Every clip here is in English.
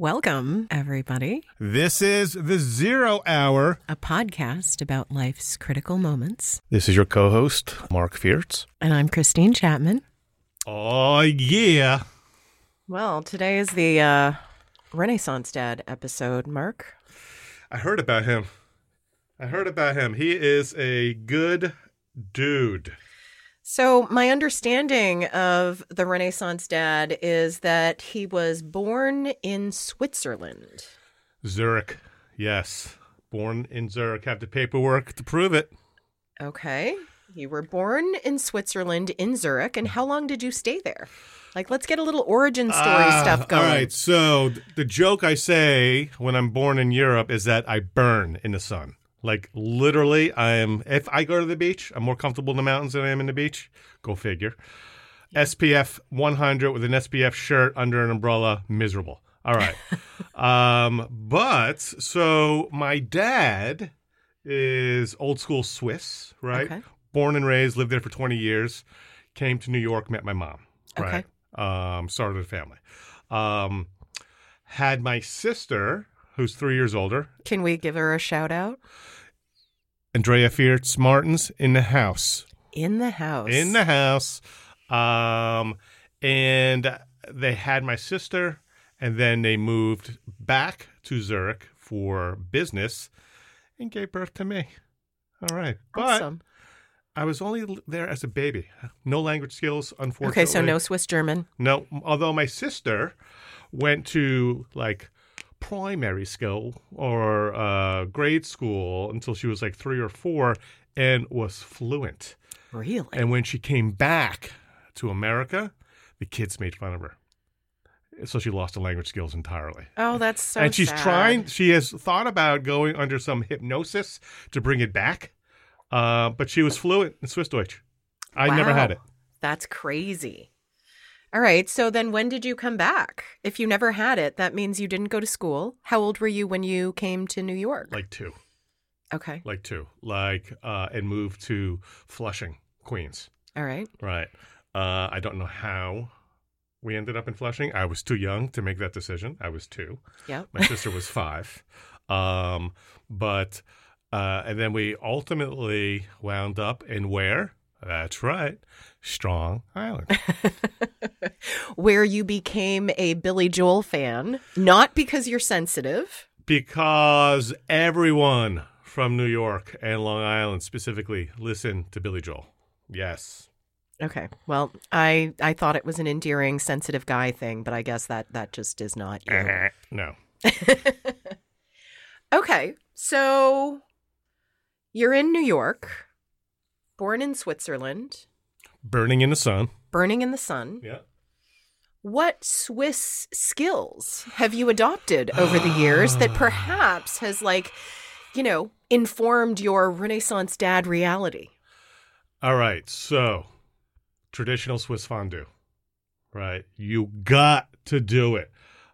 Welcome, everybody. This is the Zero Hour. A podcast about life's critical moments. This is your co host, Marc Fierz. And I'm Christine Chapman. Oh, yeah. Well, today is the uh, Renaissance Dad episode, Marc. I heard about him. I heard about him. He is a good dude. So, my understanding of the Renaissance Dad is that he was born in Switzerland. Zurich, yes. Born in Zurich. Have the paperwork to prove it. Okay. You were born in Switzerland in Zurich. And how long did you stay there? Like, let's get a little origin story Ah, stuff going. All right. So, th- the joke I say when I'm born in Europe is that I burn in the sun. Like, literally, I am, if I go to the beach, I'm more comfortable in the mountains than I am in the beach. Go figure. SPF 100 with an SPF shirt under an umbrella, miserable. All right. um, but so my dad is old school Swiss, right? Okay. Born and raised, lived there for 20 years. Came to New York, met my mom, Okay. right? Um, started a family. Um, had my sister, who's three years older, Can we give her a shout out? Andrea Fierz Martins, in the house. In the house. in the house. Um, and they had my sister, and then they moved back to Zurich for business and gave birth to me. All right. But I was only there as a baby. No language skills, unfortunately. Okay, so no Swiss German. No, although my sister went to like primary school or uh, grade school until she was like three or four and was fluent. Really? And when she came back to America, the kids made fun of her. So she lost the language skills entirely. oh, that's so and she's sad. trying, she has thought about going under some hypnosis to bring it back. Uh, but she was fluent in Swiss Deutsch. I never had it. That's crazy. All right, so then when did you come back? If you never had it, that means you didn't go to school. How old were you when you came to New York? Like two. okay. Like two. Like, uh, and moved to Flushing, Queens. All right. Right. Uh, I don't know how we ended up in Flushing. I was too young to make that decision. I was two. Yeah. My sister was five. Um, but uh, and then we ultimately wound up in where? That's right, Strong Island. Where you became a Billy Joel fan, not because you're sensitive. because everyone from New York and Long Island specifically listened to Billy Joel. Yes. Okay. Well, I I thought it was an endearing sensitive guy thing, but I guess that that just is not you. no. Okay. So you're in New York, born in Switzerland, Burning in the sun. burning in the sun. Yeah. What Swiss skills have you adopted over the years that perhaps has like, you know, informed your Renaissance dad reality? All right. So, traditional Swiss fondue, right? You got to do it.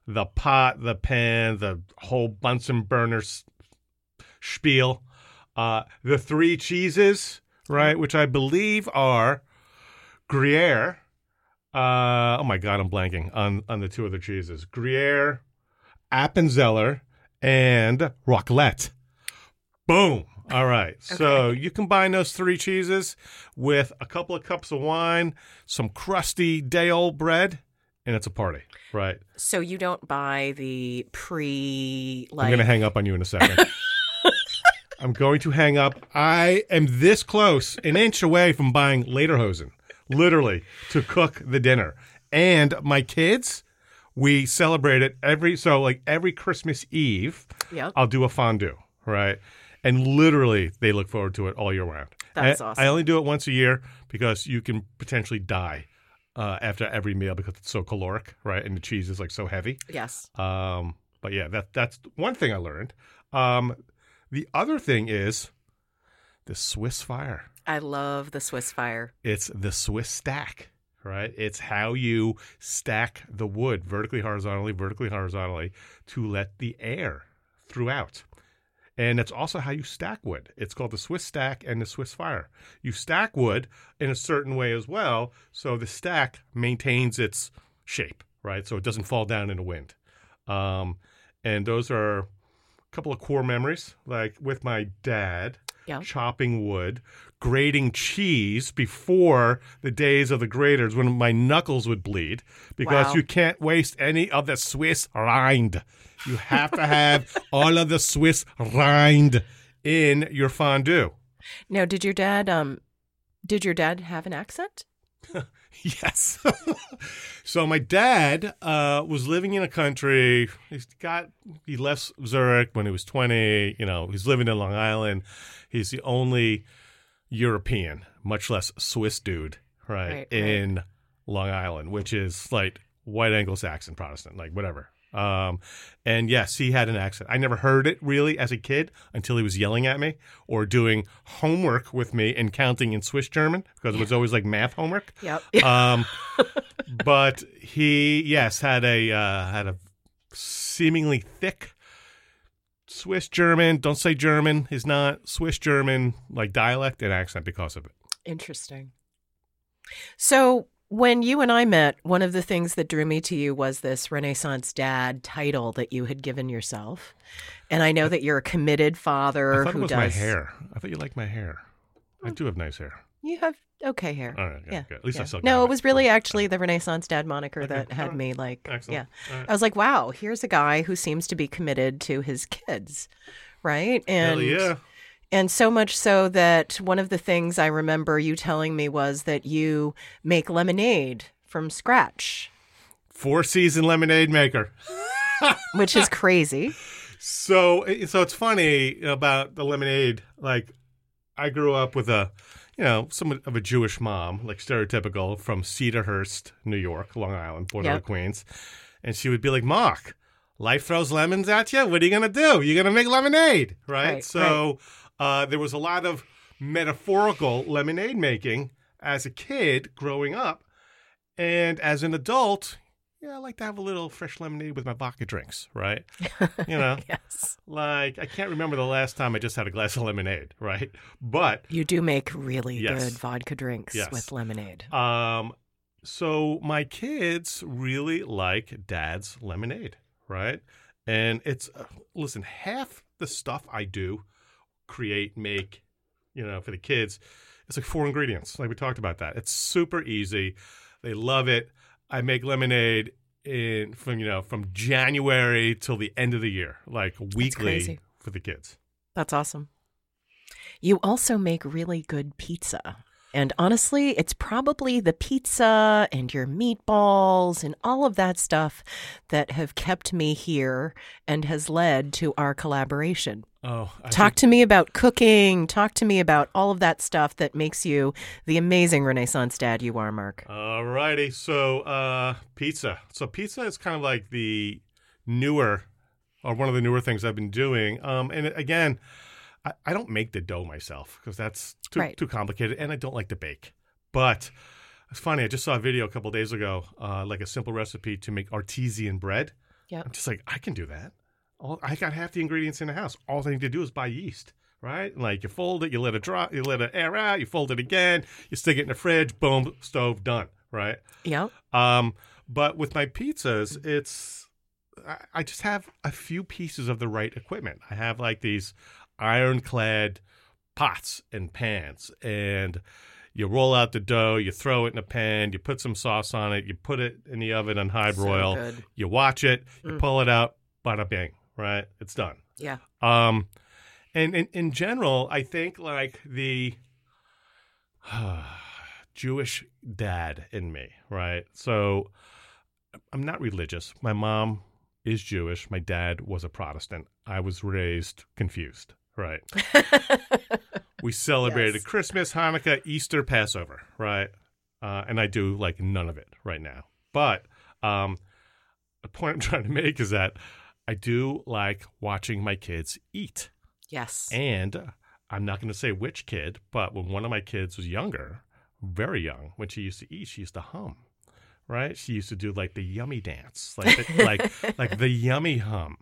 The pot, the pan, the whole Bunsen burner spiel. Uh, the three cheeses, right? Which I believe are Gruyere. Uh, oh my God, I'm blanking on, on the two other cheeses Gruyere, Appenzeller, and Raclette. Boom. All right. So you combine those three cheeses with a couple of cups of wine, some crusty day old bread, and it's a party. Right. So you don't buy the pre like I'm going to hang up on you in a second. I'm going to hang up. I am this close, an inch away from buying Lederhosen, literally, to cook the dinner. And my kids, we celebrate it every, so like every Christmas Eve, Yep. I'll do a fondue, right? And literally, they look forward to it all year round. That's I, awesome. I only do it once a year because you can potentially die uh, after every meal because it's so caloric, right? And the cheese is like so heavy. Yes. Um, but yeah, that that's one thing I learned. Um, the other thing is the Swiss fire. I love the Swiss fire. It's the Swiss stack, right? It's how you stack the wood vertically, horizontally, vertically, horizontally to let the air throughout. And that's also how you stack wood. It's called the Swiss stack and the Swiss fire. You stack wood in a certain way as well, so the stack maintains its shape, right? So it doesn't fall down in the wind. Um, and those are couple of core memories, like with my dad Yeah. chopping wood, grating cheese before the days of the graters when my knuckles would bleed because Wow. you can't waste any of the Swiss rind. You have to have all of the Swiss rind in your fondue. Now, did your dad um did your dad have an accent? Yes. so my dad uh, was living in a country. He's got he left Zurich when he was twenty. You know, he's living in Long Island. He's the only European, much less Swiss dude, right, Right, right. in Long Island, which is like white Anglo-Saxon Protestant, like whatever. Um, and yes, he had an accent. I never heard it really as a kid until he was yelling at me or doing homework with me and counting in Swiss German because it was always like math homework. Yep. Um, but he, yes, had a uh, had a seemingly thick Swiss German. Don't say German. Is not Swiss German like dialect and accent because of it. Interesting. So, when you and I met, one of the things that drew me to you was this Renaissance Dad title that you had given yourself. And I know that you're a committed father I thought who it was does. my hair. I thought you liked my hair. I oh. do have nice hair. You have okay hair. All right, yeah, yeah. good. At least I still No, it. was really actually the Renaissance Dad moniker Okay, that had alright. me like, Excellent. yeah. Right. I was like, wow, here's a guy who seems to be committed to his kids, right? And Hell yeah. And so much so that one of the things I remember you telling me was that you make lemonade from scratch, Four season lemonade maker. which is crazy. So, eh, so it's funny about the lemonade. Like, I grew up with a, you know, somewhat of a Jewish mom, like stereotypical from Cedarhurst, New York, Long Island, border Yep. of Queens, and she would be like, "Marc, life throws lemons at you. What are you gonna do? You're gonna make lemonade, right?" Right, so, Uh, there was a lot of metaphorical lemonade making as a kid growing up, and as an adult. Yeah, I like to have a little fresh lemonade with my vodka drinks, right? You know, yes. like I can't remember the last time I just had a glass of lemonade, right? But You do make really Yes. good vodka drinks Yes. with lemonade. um so my kids really like dad's lemonade, right? And it's uh, listen, half the stuff I do create, make, you know, for the kids, it's like four ingredients. Like we talked about that. It's super easy. They love it. I make lemonade in from, you know, from January till the end of the year, like weekly for the kids. That's awesome. You also make really good pizza. And honestly, it's probably the pizza and your meatballs and all of that stuff that have kept me here and has led to our collaboration. Oh, I Talk to me about cooking. Talk to me about all of that stuff that makes you the amazing Renaissance dad you are, Marc. All righty. So, uh, pizza. So, pizza is kind of like the newer, or one of the newer things I've been doing. Um, and again, I, I don't make the dough myself because that's too, Right. too complicated, and I don't like to bake. But it's funny. I just saw a video a couple days ago, uh, like a simple recipe to make artesian bread. Yeah. I'm just like, I can do that. All, I got half the ingredients in the house. All I need to do is buy yeast, right? Like you fold it, you let it dry, you let it air out, you fold it again, you stick it in the fridge, boom, stove done, right? Yep. Um, but with my pizzas, it's I, I just have a few pieces of the right equipment. I have like these ironclad pots and pans, and you roll out the dough, you throw it in a pan, you put some sauce on it, you put it in the oven on high broil, good. you watch it, you Mm. pull it out, bada bing, right? It's done. Yeah. Um, and in, in general, I think like the Jewish dad in me, right? So I'm not religious. My mom is Jewish. My dad was a Protestant. I was raised confused, right? We celebrated Yes. Christmas, Hanukkah, Easter, Passover, right? Uh, and I do like none of it right now. But um, the point I'm trying to make is that I do like watching my kids eat. yes. And I'm not going to say which kid, but when one of my kids was younger, very young, when she used to eat, she used to hum. Right? She used to do like the yummy dance, like the, like like the yummy hum.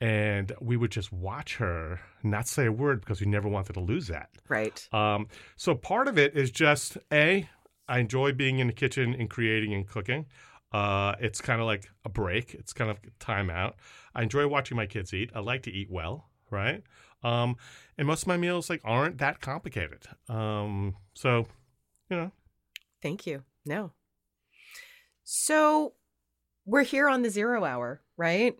And we would just watch her not say a word because we never wanted to lose that. right. Um, so part of it is just a I enjoy being in the kitchen and creating and cooking. Uh, it's kind of like a break. It's kind of time out. I enjoy watching my kids eat. I like to eat well, right? Um, and most of my meals like aren't that complicated. Um, so, you know, Thank you. No. So we're here on the zero hour, right?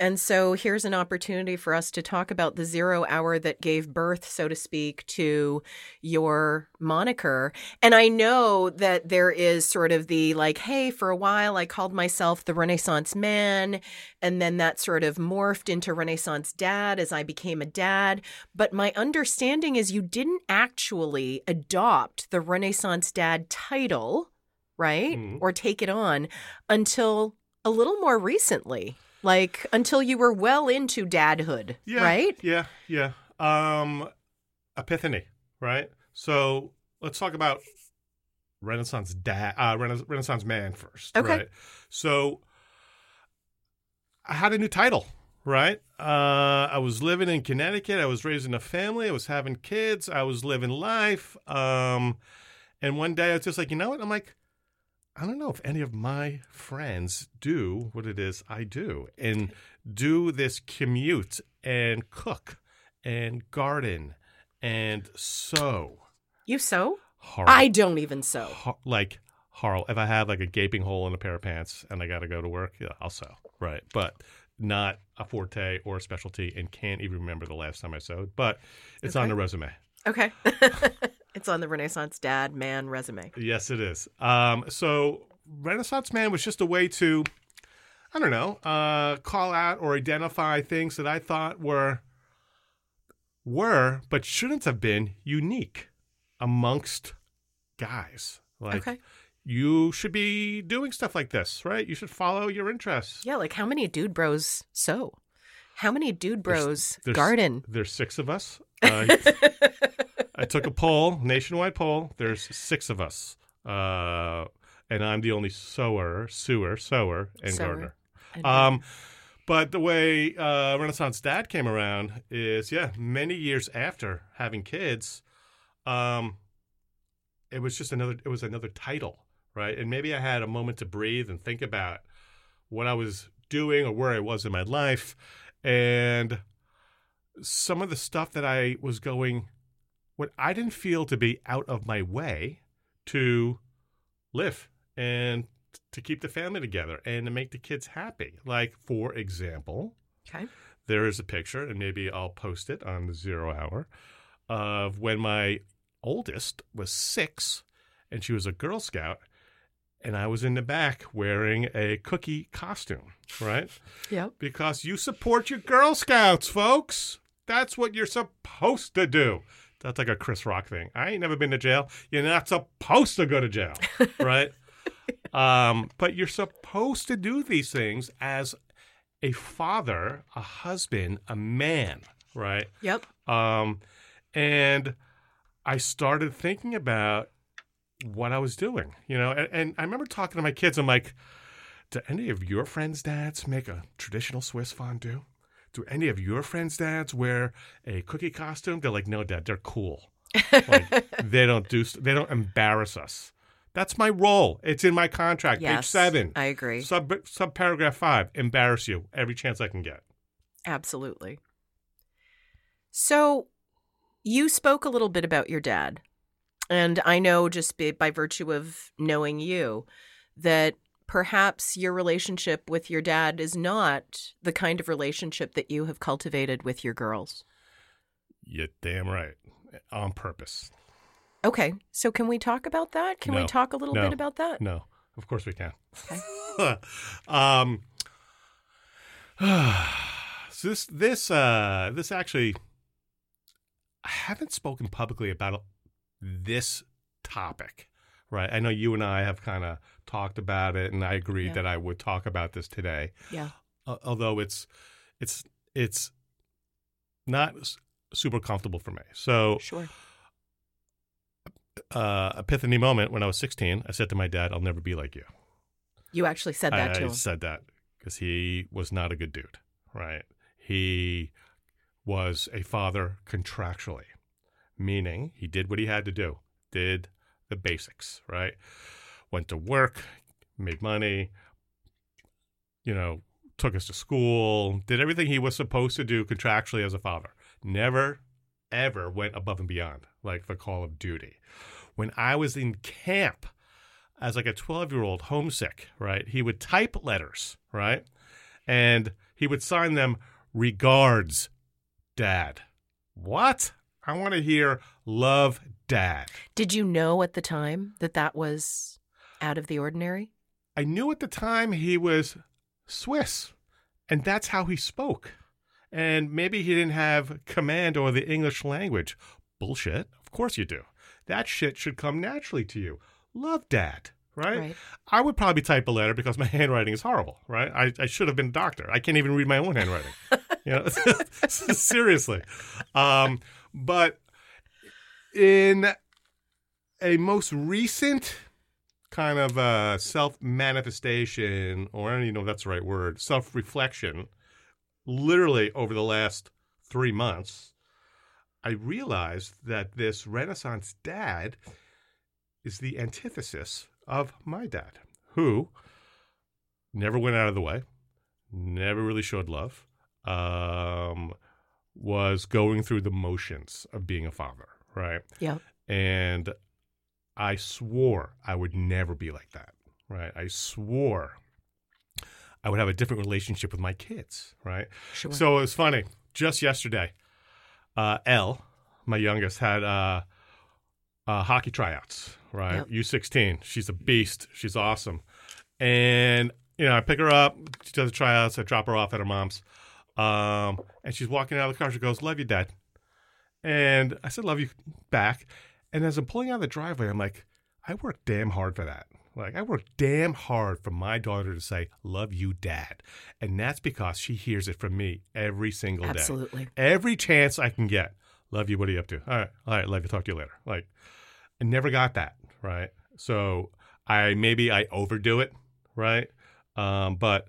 And so here's an opportunity for us to talk about the zero hour that gave birth, so to speak, to your moniker. And I know that there is sort of the like, hey, for a while I called myself the Renaissance man. And then that sort of morphed into Renaissance dad as I became a dad. But my understanding is you didn't actually adopt the Renaissance dad title, right? Mhm. Or take it on until a little more recently like until you were well into dadhood, yeah, right? Yeah, yeah. Um, epiphany, right? So let's talk about Renaissance dad, uh, Rena- Renaissance man first, Okay. right? So I had a new title, right? Uh, I was living in Connecticut. I was raising a family. I was having kids. I was living life. Um, and one day I was just like, you know what? I'm like, I don't know if any of my friends do what it is I do and do this commute and cook and garden and sew. You sew? Horrible. I don't even sew. Ho- like horrible. If I have like a gaping hole in a pair of pants and I got to go to work, yeah, I'll sew. Right, but not a forte or a specialty, and can't even remember the last time I sewed. But it's on the resume. Okay. it's on the Renaissance dad man resume. Yes, it is. Um, so Renaissance Man was just a way to, I don't know, uh, call out or identify things that I thought were were but shouldn't have been unique amongst guys. Like okay. you should be doing stuff like this, right? You should follow your interests. Yeah, like how many dude bros sew? How many dude There's- bros there's- garden? There's six of us. Uh, I took a poll, nationwide poll. There's six of us, uh, and I'm the only sower, sewer, sower, and Sower. gardener. Um, but the way uh, Renaissance Dad came around is, yeah, many years after having kids, um, it was just another. It was another title, right? And maybe I had a moment to breathe and think about what I was doing or where I was in my life, and some of the stuff that I was going, what I didn't feel to be out of my way to live and to keep the family together and to make the kids happy. Like, for example, okay. there is a picture, and maybe I'll post it on the zero hour, of when my oldest was six and she was a Girl Scout, and I was in the back wearing a cookie costume, right? Yep. because you support your Girl Scouts, folks. That's what you're supposed to do. That's like a Chris Rock thing. I ain't never been to jail. You're not supposed to go to jail, right? um, but you're supposed to do these things as a father, a husband, a man, right? Yep. Um, and I started thinking about what I was doing, you know, and, and I remember talking to my kids. I'm like, do any of your friends' dads make a traditional Swiss fondue? Do any of your friends' dads wear a cookie costume? They're like, no, dad, they're cool. Like, they don't do, they don't embarrass us. That's my role. It's in my contract, page seven, I agree. sub sub paragraph five. Embarrass you every chance I can get. Absolutely. So, you spoke a little bit about your dad. And I know just by virtue of knowing you that perhaps your relationship with your dad is not the kind of relationship that you have cultivated with your girls. You're damn right, on purpose. Okay. So, can we talk about that? Can we talk a little No. bit about that? No, of course we can. Okay. um, so this this uh this actually, I haven't spoken publicly about this topic, right? I know you and I have kind of talked about it, and I agreed Yeah. that I would talk about this today. Yeah. Uh, although it's it's it's not s- super comfortable for me. So Sure. uh, epiphany moment when I was 16, I said to my dad, "I'll never be like you." You actually said that I, to I him. said that because he was not a good dude, right? He was a father contractually, meaning he did what he had to do, did the basics, right? Went to work, made money, you know, took us to school, did everything he was supposed to do contractually as a father. Never, ever went above and beyond like the call of duty. When I was in camp as like a 12 year old homesick, right, he would type letters, right? And he would sign them regards, dad. What? I want to hear love, dad. Did you know at the time that that was out of the ordinary? I knew at the time he was Swiss, and that's how he spoke. And maybe he didn't have command over the English language. Bullshit. Of course you do. That shit should come naturally to you. Love dad, right? Right. I would probably type a letter because my handwriting is horrible, right? I, I should have been a doctor. I can't even read my own handwriting. you know, seriously. Um, but in a most recent kind of uh, self manifestation, or I don't even know if that's the right word, self reflection, literally over the last three months, I realized that this Renaissance dad is the antithesis of my dad, who never went out of the way, never really showed love, um, was going through the motions of being a father, right? Yeah. And I swore I would never be like that, right? I swore I would have a different relationship with my kids, right? Sure. So it was funny. Just yesterday, uh, Elle, my youngest, had uh, uh, hockey tryouts, right? Yep. U16. She's a beast. She's awesome. And, you know, I pick her up. She does the tryouts. I drop her off at her mom's. Um, and she's walking out of the car. She goes, Love you, Dad. And I said, Love you back. And as I'm pulling out of the driveway, I'm like, I worked damn hard for that. Like, I worked damn hard for my daughter to say, Love you, Dad. And that's because she hears it from me every single day Absolutely. every chance I can get. Love you. What are you up to? All right. All right. Love you. Talk to you later. Like, I never got that. Right. So I maybe I overdo it. Right. Um, but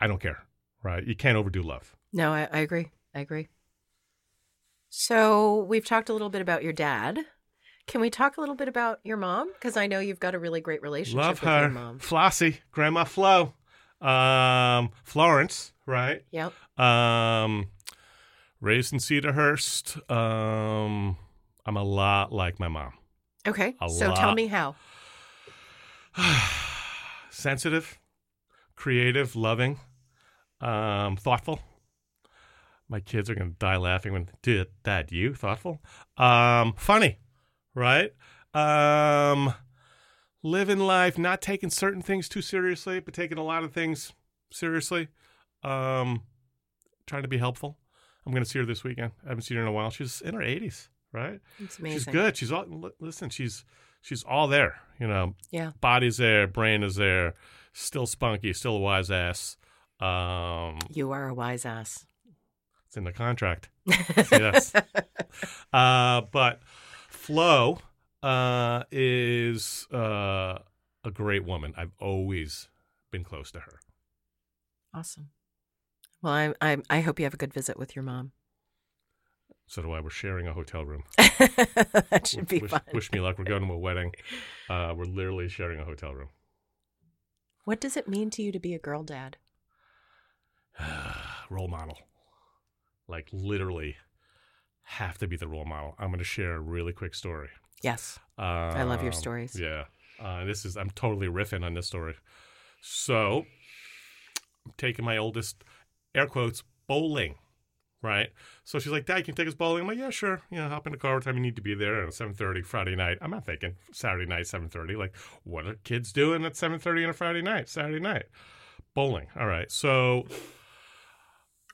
I don't care. Right. You can't overdo love. No, I, I agree. I agree. So we've talked a little bit about your dad. Can we talk a little bit about your mom? Because I know you've got a really great relationship Love with your mom. Flossie, Grandma Flo, um, Florence. Right. Yep. Um, raised in Cedarhurst. Um, I'm a lot like my mom. Okay. A so tell me how. sensitive, creative, loving, um, thoughtful. My kids are going to die laughing when, dude, Dad, you thoughtful, um, funny, right? Um, living life, not taking certain things too seriously, but taking a lot of things seriously. Um, trying to be helpful. I'm going to see her this weekend. I haven't seen her in a while. She's in her 80s, right? It's amazing. She's good. She's all listen. She's she's all there. You know, Yeah. body's there, brain is there, still spunky, still a wise ass. Um, You are a wise ass. it's in the contract. yes. Uh, but Flo uh, is uh, a great woman. I've always been close to her. Awesome. Well, I, I I hope you have a good visit with your mom. So do I. We're sharing a hotel room. that should be wish, fun. wish me luck. We're going to a wedding. Uh, we're literally sharing a hotel room. What does it mean to you to be a girl dad? role model. Like literally have to be the role model. I'm going to share a really quick story. Yes. Um, I love your stories. Yeah. Uh, this is, I'm totally riffing on this story. So, I'm taking my oldest, air quotes, bowling, right? So she's like, Dad, can you take us bowling? I'm like, yeah, sure. You know, hop in the car what time you need to be there at 7.30 Friday night. I'm not thinking Saturday night, 7.30. Like, what are kids doing at 7.30 on a Friday night, Saturday night? Bowling. All right. So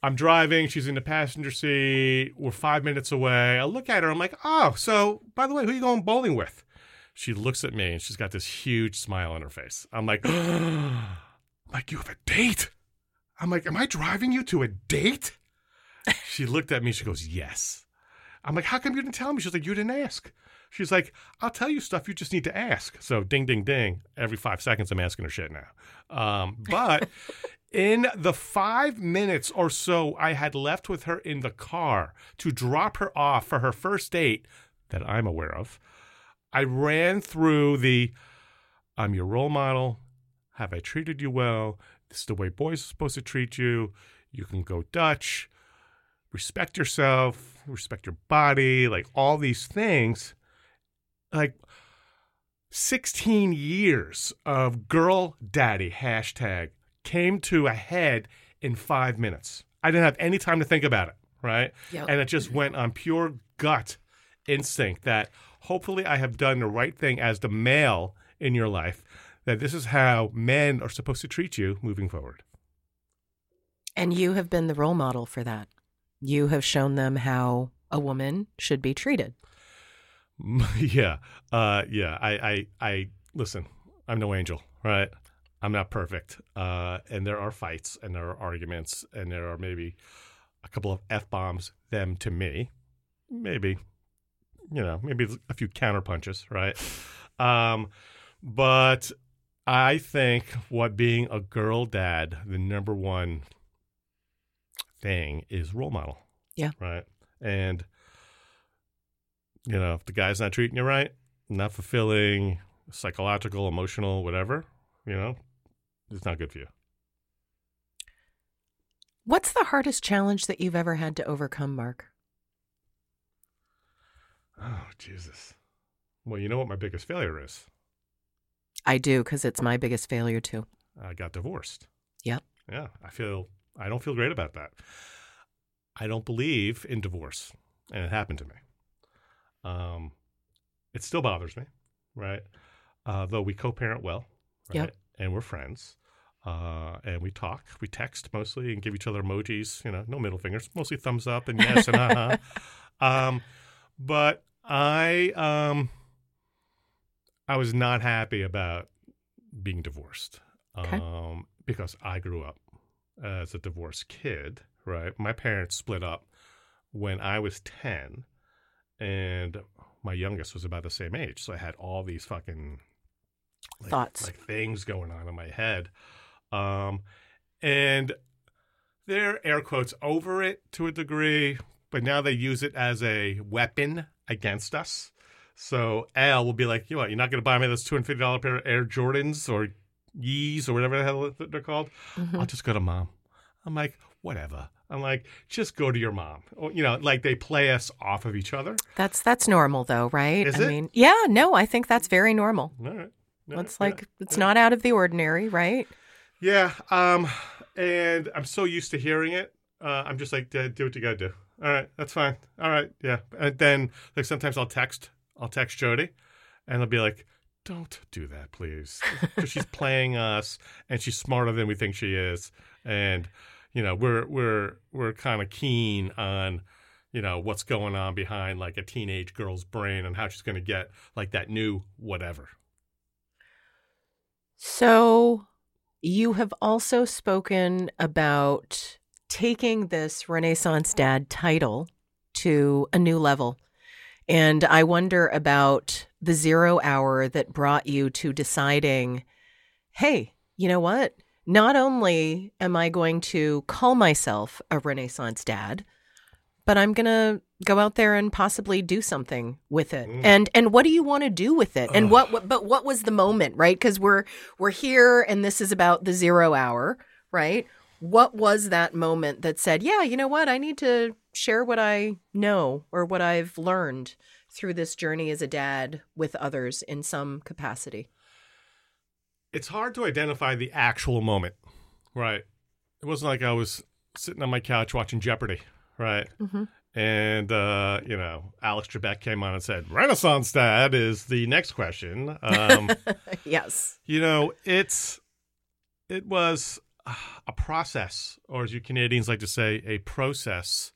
I'm driving. She's in the passenger seat. We're five minutes away. I look at her. I'm like, oh, so by the way, who are you going bowling with? She looks at me and she's got this huge smile on her face. I'm like, like, you have a date? I'm like, am I driving you to a date? She looked at me. She goes, yes. I'm like, how come you didn't tell me? She's like, you didn't ask. She's like, I'll tell you stuff. You just need to ask. So ding, ding, ding. Every five seconds, I'm asking her shit now. Um, but in the five minutes or so I had left with her in the car to drop her off for her first date that I'm aware of, I ran through the I'm your role model. Have I treated you well? This is the way boys are supposed to treat you. You can go Dutch. Respect yourself, respect your body, like all these things. Like 16 years of girl daddy hashtag came to a head in five minutes. I didn't have any time to think about it, right? Yep. And it just went on pure gut instinct that hopefully I have done the right thing as the male in your life, that this is how men are supposed to treat you moving forward. And you have been the role model for that. You have shown them how a woman should be treated. yeah. Uh, yeah. I, I, I, listen, I'm no angel, right? I'm not perfect. Uh, and there are fights and there are arguments and there are maybe a couple of F bombs, them to me. Maybe, you know, maybe a few counter punches, right? Um, but I think what being a girl dad, the number one thing is role model. Yeah. Right. And, you know, if the guy's not treating you right, not fulfilling, psychological, emotional, whatever, you know, it's not good for you. What's the hardest challenge that you've ever had to overcome, Marc? Oh, Jesus. Well, you know what my biggest failure is? I do, because it's my biggest failure, too. I got divorced. Yep. Yeah. I feel, I don't feel great about that. I don't believe in divorce, and it happened to me. Um, it still bothers me, right? Uh, though we co-parent well, right? Yep. And we're friends, uh, and we talk, we text mostly, and give each other emojis. You know, no middle fingers, mostly thumbs up and yes and uh huh. Um, but I, um, I was not happy about being divorced, Okay. um, because I grew up as a divorced kid. Right, my parents split up when I was ten, and my youngest was about the same age. So I had all these fucking like, Thoughts. like things going on in my head, um, and they're air quotes over it to a degree, but now they use it as a weapon against us. So Al will be like, "You know what? You're not going to buy me those two hundred fifty dollar pair of Air Jordans or Yeezys or whatever the hell they're called. Mhm. I'll just go to mom." I'm like, "Whatever." I'm like, "Just go to your mom." You know, like they play us off of each other. That's that's normal, though, right? Is I it? mean, yeah, no, I think that's very normal. All right. It's like yeah, it's yeah. not out of the ordinary, right? Yeah. Um, and I'm so used to hearing it. Uh, I'm just like, do what you gotta do. All right, that's fine. All right, yeah. And then like sometimes I'll text, I'll text Jody, and I'll be like, "Don't do that, please," because she's playing us, and she's smarter than we think she is, and you know we're we're we're kind of keen on. You know what's going on behind like a teenage girl's brain and how she's going to get like that new whatever. So you have also spoken about taking this Renaissance Dad title to a new level. And I wonder about the zero hour that brought you to deciding, hey, you know what? Not only am I going to call myself a Renaissance dad, but I'm going to go out there and possibly do something with it. Mm. And and what do you want to do with it? And what, what but what was the moment, right? Cuz we're we're here and this is about the zero hour, right? What was that moment that said, "Yeah, you know what? I need to share what I know or what I've learned through this journey as a dad with others in some capacity." it's hard to identify the actual moment, right? It wasn't like I was sitting on my couch watching Jeopardy, right? Mhm. And uh, you know, Alex Trebek came on and said, "Renaissance Dad is the next question." Um, yes. you know, it's it was a process, or as you Canadians like to say, a process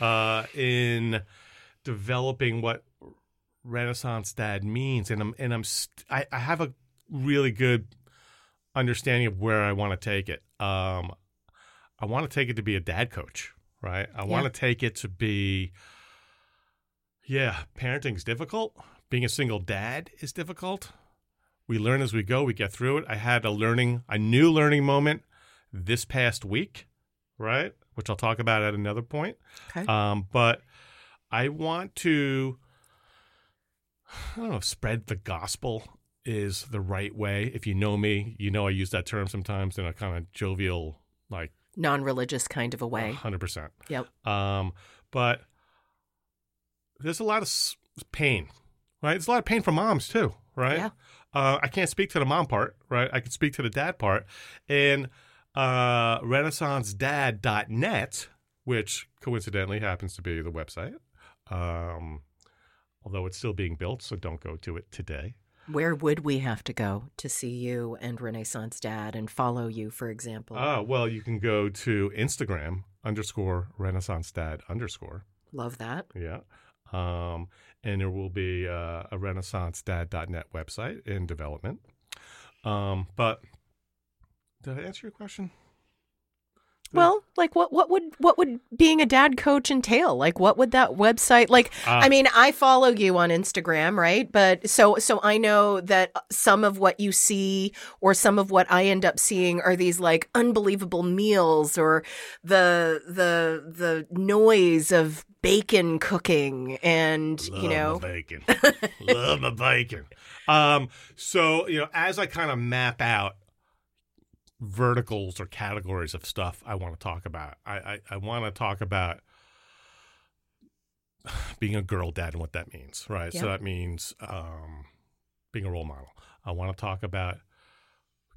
uh, in developing what Renaissance Dad means, and I'm and I'm st- I, I have a really good understanding of where I want to take it. Um, I want to take it to be a dad coach, right? I want to take it to be, yeah, parenting's difficult. Being a single dad is difficult. We learn as we go. We get through it. I had a learning, a new learning moment this past week, right? Which I'll talk about at another point. Okay. Um, but I want to, I don't know, if spread the gospel is the right way. If you know me, you know I use that term sometimes in a kind of jovial, like Non-religious kind of a way. hundred percent. Yep. Um, but there's a lot of pain, right? There's a lot of pain for moms too, right? Yeah. Uh, I can't speak to the mom part, right? I can speak to the dad part. And uh, RenaissanceDad.net, which coincidentally happens to be the website, um, although it's still being built, so don't go to it today. Where would we have to go to see you and Renaissance Dad and follow you, for example? Ah, well, you can go to Instagram underscore Renaissance Dad underscore. Love that. Yeah. Um, and there will be uh, a renaissancedad.net website in development. Um, but did I answer your question? Well, like what what would what would being a dad coach entail? Like what would that website like Ah. I mean, I follow you on Instagram, right? But so so I know that some of what you see or some of what I end up seeing are these like unbelievable meals or the the the noise of bacon cooking and you know bacon. Love my bacon. Um, so you know, as I kind of map out verticals or categories of stuff I want to talk about, I I, I want to talk about being a girl dad and what that means, right? So that means um, being a role model. I want to talk about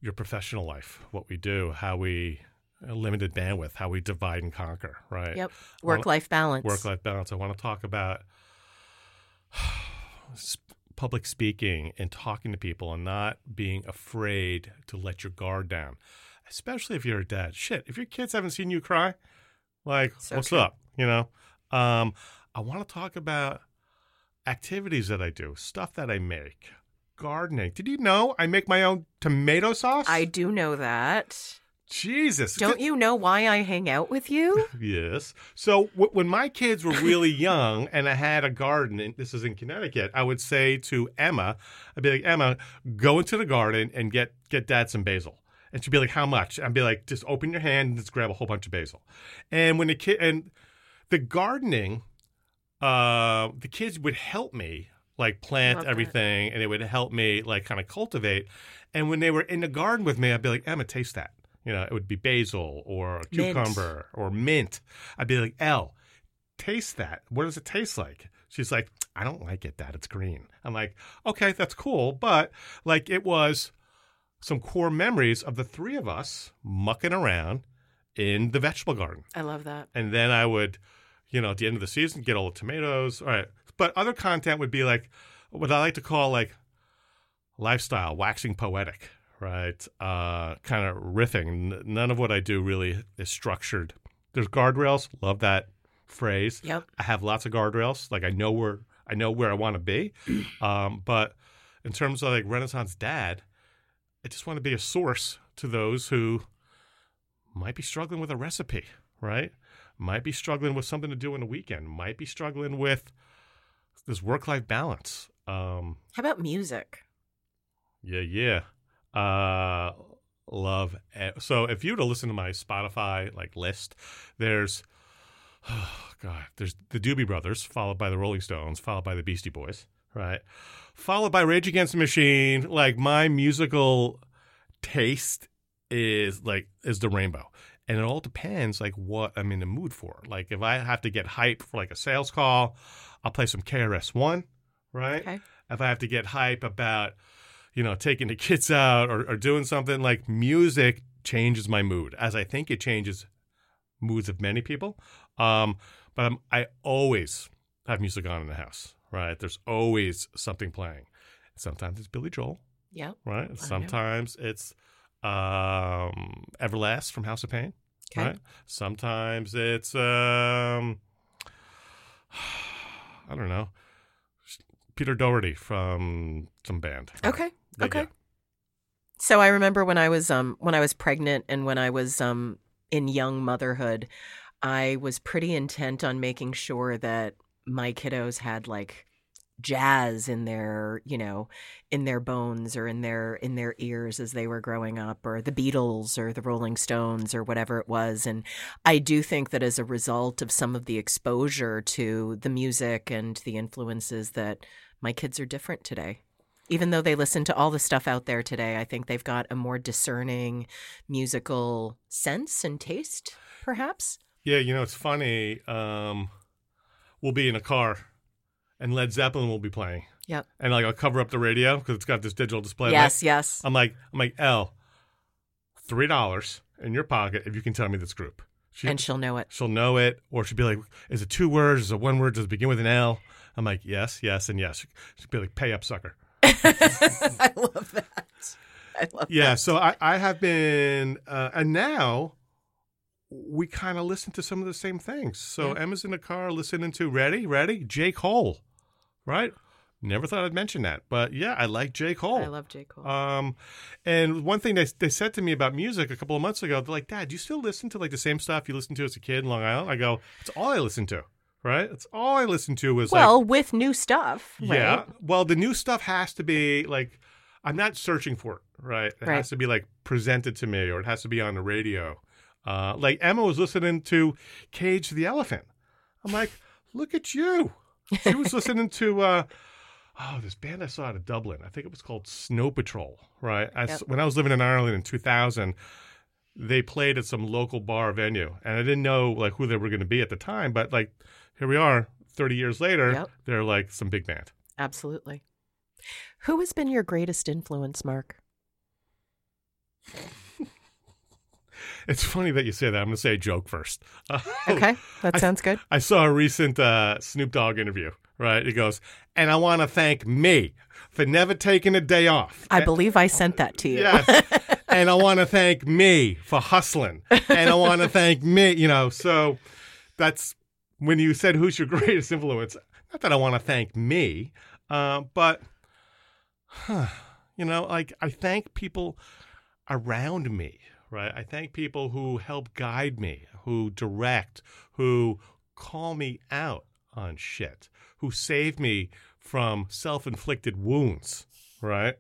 your professional life, what we do, how we uh, limited bandwidth, how we divide and conquer, right? Yep. work life balance. work life balance. I want to talk about public speaking and talking to people and not being afraid to let your guard down, especially if you're a dad. Shit, if your kids haven't seen you cry, like, So what's true. up? You know? Um, I want to talk about activities that I do, stuff that I make, gardening. Did you know I make my own tomato sauce? I do know that. Jesus. Don't you know why I hang out with you? Yes. So w- when my kids were really young and I had a garden, and this is in Connecticut, I would say to Emma, I'd be like, Emma, go into the garden and get get dad some basil. And she'd be like, how much? I'd be like, just open your hand and just grab a whole bunch of basil. And when the kid and the gardening, uh, the kids would help me like plant Love that. everything, and it would help me like kind of cultivate. And when they were in the garden with me, I'd be like, Emma, taste that. You know, it would be basil or Mint. cucumber or mint. I'd be like, Elle, taste that. What does it taste like? She's like, I don't like it, that It's green. I'm like, okay, that's cool. But like, it was some core memories of the three of us mucking around in the vegetable garden. I love that. And then I would, you know, at the end of the season, get all the tomatoes. All right. But other content would be like what I like to call like lifestyle, waxing poetic, right? Uh, kind of riffing. N- none of what I do really is structured. There's guardrails. Love that phrase. Yep. I have lots of guardrails. Like I know where I know where I want to be. Um, but in terms of like Renaissance dad, I just want to be a source to those who might be struggling with a recipe, right? Might be struggling with something to do in the weekend. Might be struggling with this work life balance. Um, How about music? yeah, yeah. Uh, love. e- So if you were to listen to my Spotify like list, there's oh God, there's the Doobie Brothers, followed by the Rolling Stones, followed by the Beastie Boys, right? Followed by Rage Against the Machine. Like my musical taste is like is the rainbow. And it all depends like what I'm in the mood for. Like if I have to get hype for like a sales call, I'll play some KRS One, right? Okay. If I have to get hype about, you know, taking the kids out or, or doing something like music changes my mood, as I think it changes moods of many people. Um, but I'm, I always have music on in the house, right? There's always something playing. Sometimes it's Billy Joel, Yeah. right? know. Sometimes it's um, Everlast from House of Pain, Okay. right? Sometimes it's um, I don't know, Peter Doherty from some band. Okay. Okay. So I remember when I was um when I was pregnant and when I was um in young motherhood, I was pretty intent on making sure that my kiddos had like jazz in their, you know, in their bones or in their in their ears as they were growing up or the Beatles or the Rolling Stones or whatever it was and I do think that as a result of some of the exposure to the music and the influences that my kids are different today. Even though they listen to all the stuff out there today, I think they've got a more discerning musical sense and taste, perhaps. Yeah, you know, it's funny. Um, we'll be in a car and Led Zeppelin will be playing. Yep. And like I'll cover up the radio because it's got this digital display. Yes, yes. I'm like, I'm like, Elle, three dollars in your pocket if you can tell me this group. She, and she'll know it. she'll know it, or she'll be like, "Is it two words? Is it one word? Does it begin with an L?" I'm like, "Yes, yes, and yes." She'll be like, "Pay up, sucker." I love that. I love that. Yeah. that. So I, I have been, uh, and now we kind of listen to some of the same things. So Yeah. Emma's in the car listening to Ready, Ready, J Cole, right? Never thought I'd mention that, but yeah, I like J Cole. I love J. Cole. Um, and one thing they they said to me about music a couple of months ago, they're like, "Dad, do you still listen to like the same stuff you listened to as a kid in Long Island?" I go, "It's all I listen to, right? It's all I listen to was like, well, with new stuff, right? yeah. Well, the new stuff has to be like, I'm not searching for it, right? It Right. has to be like presented to me, or it has to be on the radio. Uh, like Emma was listening to Cage the Elephant. I'm like, look at you. She was listening to uh, oh, this band I saw out of Dublin. I think it was called Snow Patrol. Right. I, Yep. When I was living in Ireland in 2000, they played at some local bar venue, and I didn't know like who they were going to be at the time. But like, here we are, 30 years later. Yep. They're like some big band. Absolutely. Who has been your greatest influence, Marc? It's funny that you say that. I'm going to say a joke first. Uh, Okay, that I- sounds good. I saw a recent uh, Snoop Dogg interview, right? He goes, and I want to thank me for never taking a day off. I And- believe I sent that to you. Yes. and I want to thank me for hustling. And I want to thank me, you know. So that's when you said, who's your greatest influence? Not that I want to thank me, uh, but, huh, you know, like I thank people around me, right? I thank people who help guide me, who direct, who call me out on shit, who save me from self inflicted wounds, right?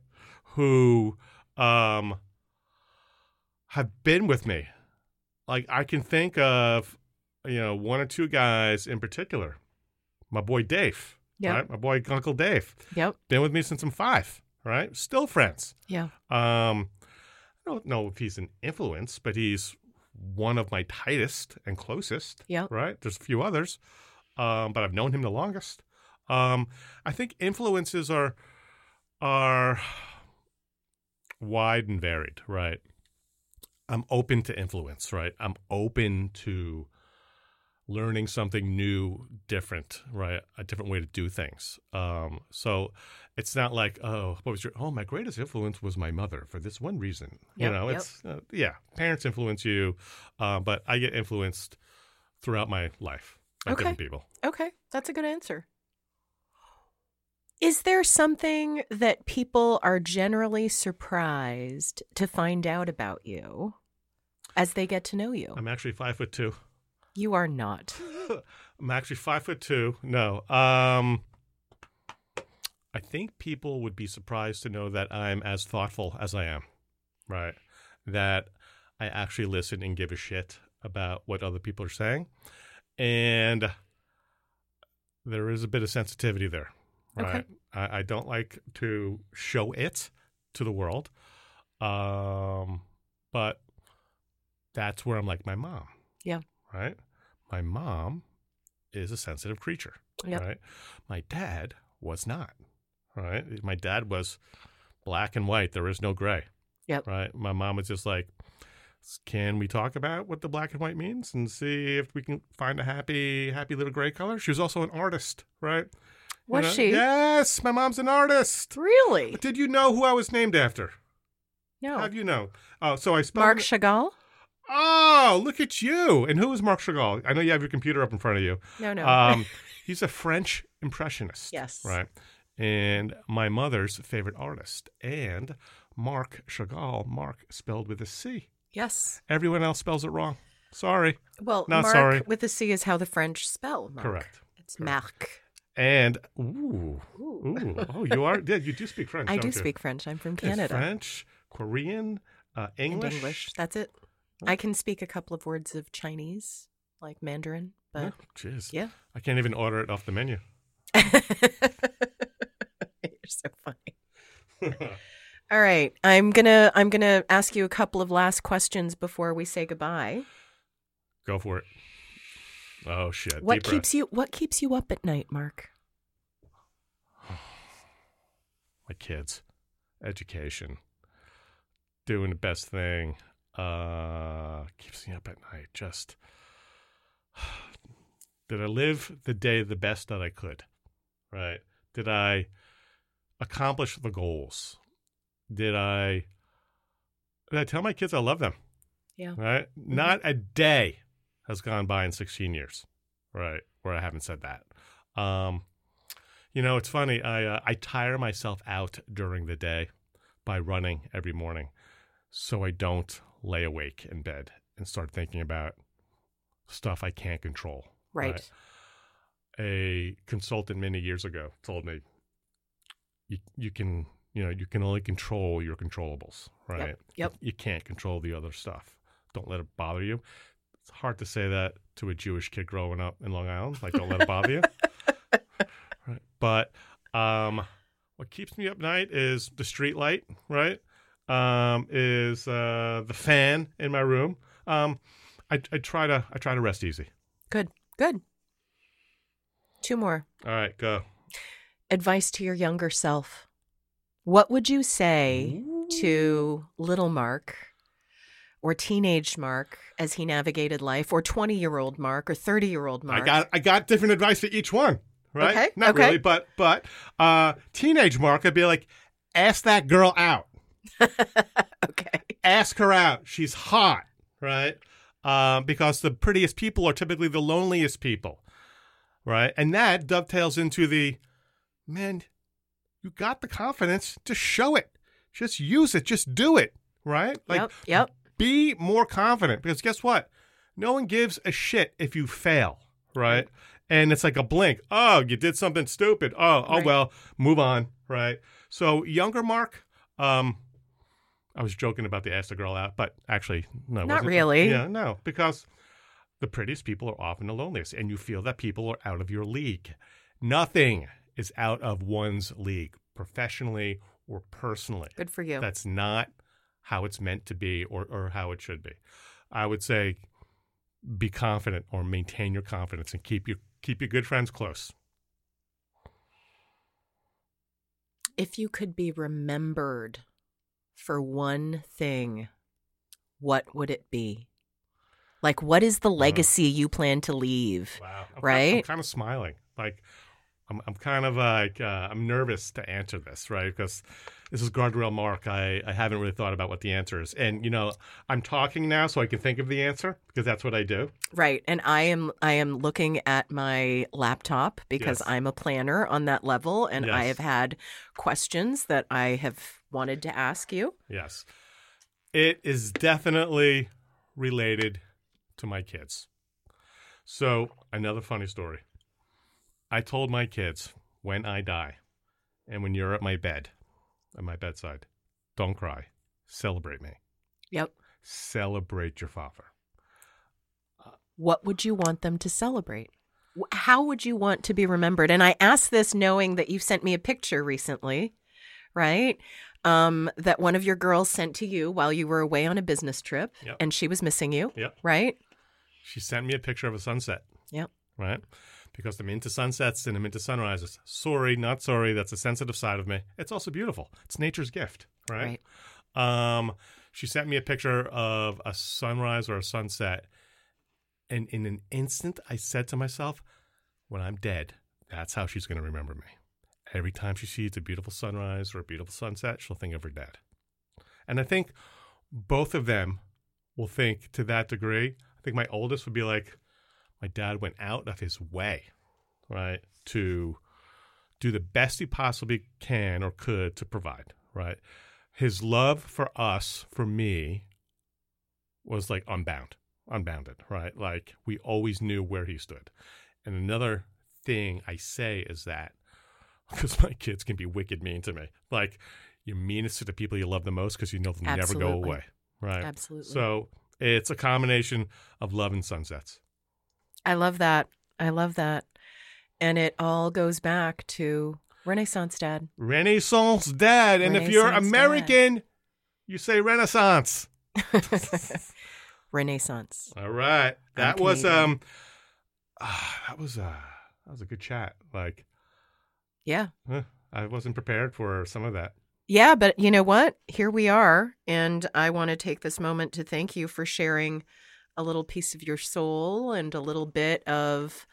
Who, um, have been with me. Like I can think of, you know, one or two guys in particular. My boy Dave, Yep. right? My boy Uncle Dave, Yep. been with me since I'm five, right? Still friends. Yeah. Um, I don't know if he's an influence, but he's one of my tightest and closest. Yep. Right. There's a few others, um, but I've known him the longest. Um, I think influences are are wide and varied. Right. I'm open to influence. Right. I'm open to learning something new, different. Right. A different way to do things. Um, so it's not like oh what was your oh my greatest influence was my mother for this one reason you know yep. it's uh, yeah parents influence you uh, but i get influenced throughout my life by Okay. different people Okay, that's a good answer. Is there something that people are generally surprised to find out about you as they get to know you? i'm actually five foot two you are not. i'm actually five foot two no um i think people would be surprised to know that i'm as thoughtful as i am right that i actually listen and give a shit about what other people are saying and there is a bit of sensitivity there right Okay. I, I don't like to show it to the world um but that's where i'm like my mom Yeah. right my mom is a sensitive creature Yep. right my dad was not right my dad was black and white there is no gray Yep. right my mom was just like can we talk about what the black and white means and see if we can find a happy happy little gray color she was also an artist right You Was know? she? yes my mom's an artist Really? did you know who i was named after No. have you know oh so i spelled Marc Chagall? Oh look at you and who is marc chagall i know you have your computer up in front of you No, no. um, he's a French impressionist. Yes. Right. And my mother's favorite artist. And Marc Chagall, Mark spelled with a C. yes. Everyone else spells it wrong. Sorry. Well, Not Mark sorry. with a C is how the French spell Mark. Correct. It's Marc. And ooh, Ooh. ooh, oh, you are. Yeah, you do speak French. I do you? speak French. I'm from It's Canada. French, Korean, uh, And English. English. That's it. I oh. can speak a couple of words of Chinese, like Mandarin, Oh, but Jeez. yeah. I can't even order it off the menu. You're so funny. All right. I'm gonna I'm gonna ask you a couple of last questions before we say goodbye. Go for it. Oh shit. What Deep breath. keeps you what keeps you up at night, Marc? my kids, education, doing the best thing, uh, keeps me up at night. Just did I live the day the best that I could? Right? Did I accomplish the goals? Did I did I tell my kids I love them? Yeah. Right? Not a day has gone by in 16 years, right, where I haven't said that. Um, you know, it's funny. I uh, I tire myself out during the day by running every morning, so I don't lay awake in bed and start thinking about stuff I can't control. Right. A consultant many years ago told me, you you can you know you can only control your controllables, right? Yep. You can't control the other stuff. Don't let it bother you. It's hard to say that to a Jewish kid growing up in Long Island. Like, don't let it bother you. Right. But um, what keeps me up night is the street light, right? Um, is uh, the fan in my room. Um, I, I try to I try to rest easy. Good. Good. Two more. All right, go. Advice to your younger self. What would you say to little Marc or teenage Marc as he navigated life or 20-year-old Marc or 30-year-old Marc? I got I got different advice for each one, right? Okay, Not okay. really, but but uh, teenage Marc, I'd be like, ask that girl out. okay. ask her out. She's hot, right? Um, because the prettiest people are typically the loneliest people, right? And that dovetails into the man, you got the confidence to show it. Just use it. Just do it, right? Like, yep. Yep. be more confident because guess what? No one gives a shit if you fail, right? And it's like a blink. Oh, you did something stupid. Oh, oh Right. well, move on, right? So younger Marc, um, I was joking about the ask the girl out, but actually, no, Not really. Yeah, no, because the prettiest people are often the loneliest, and you feel that people are out of your league. Nothing is out of one's league, professionally or personally. Good for you. That's not how it's meant to be or, or how it should be. I would say be confident or maintain your confidence and keep your keep your good friends close. if you could be remembered for one thing, what would it be? Like, what is the legacy you plan to leave? Wow. I'm, Right? I'm kind of smiling. Like I'm I'm kind of like uh, I'm nervous to answer this, right? Because this is guardrail mark. I, I haven't really thought about what the answer is. And you know, I'm talking now so I can think of the answer because that's what I do. Right. And I am I am looking at my laptop because Yes. I'm a planner on that level and I have had questions that I have wanted to ask you. Yes. It is definitely related to my kids. So, another funny story. I told my kids when I die and when you're at my bed, at my bedside, don't cry. Celebrate me. Yep. Celebrate your father. What would you want them to celebrate? How would you want to be remembered? And I ask this knowing that you sent me a picture recently, right? Um, that one of your girls sent to you while you were away on a business trip Yep. and she was missing you, Yep. right? She sent me a picture of a sunset. Yep. Right? Because I'm into sunsets and I'm into sunrises. Sorry, not sorry. That's a sensitive side of me. It's also beautiful. It's nature's gift. Right? Um, she sent me a picture of a sunrise or a sunset. And in an instant, I said to myself, when I'm dead, that's how she's going to remember me. Every time she sees a beautiful sunrise or a beautiful sunset, she'll think of her dad. And I think both of them will think to that degree. I think my oldest would be like, my dad went out of his way, right, to do the best he possibly can or could to provide, right? His love for us, for me, was like unbound, unbounded, right? Like we always knew where he stood. And another thing I say is that because my kids can be wicked mean to me, like you're meanest to the people you love the most because you know they'll never go away, right? Absolutely. So it's a combination of love and sunsets. I love that. I love that. And it all goes back to Renaissance Dad. Renaissance Dad. And if you're Renaissance Dad. American, you say Renaissance. Renaissance. All right. That was um ah, that was uh that was a good chat. Like Yeah. huh, I wasn't prepared for some of that. Yeah, but you know what? Here we are. And I want to take this moment to thank you for sharing a little piece of your soul and a little bit of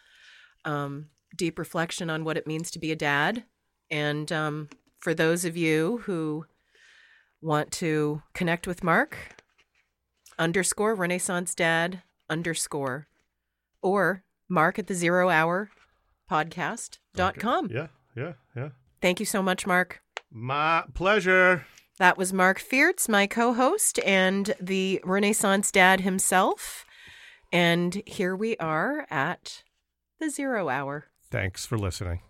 um, deep reflection on what it means to be a dad. And um, for those of you who want to connect with Marc, underscore Renaissance Dad underscore or Marc at the zero hour podcast dot com. Yeah, yeah, yeah. Thank you so much, Marc. My pleasure. That was Marc Fierz, my co host, and the Renaissance dad himself. And here we are at the zero hour. Thanks for listening.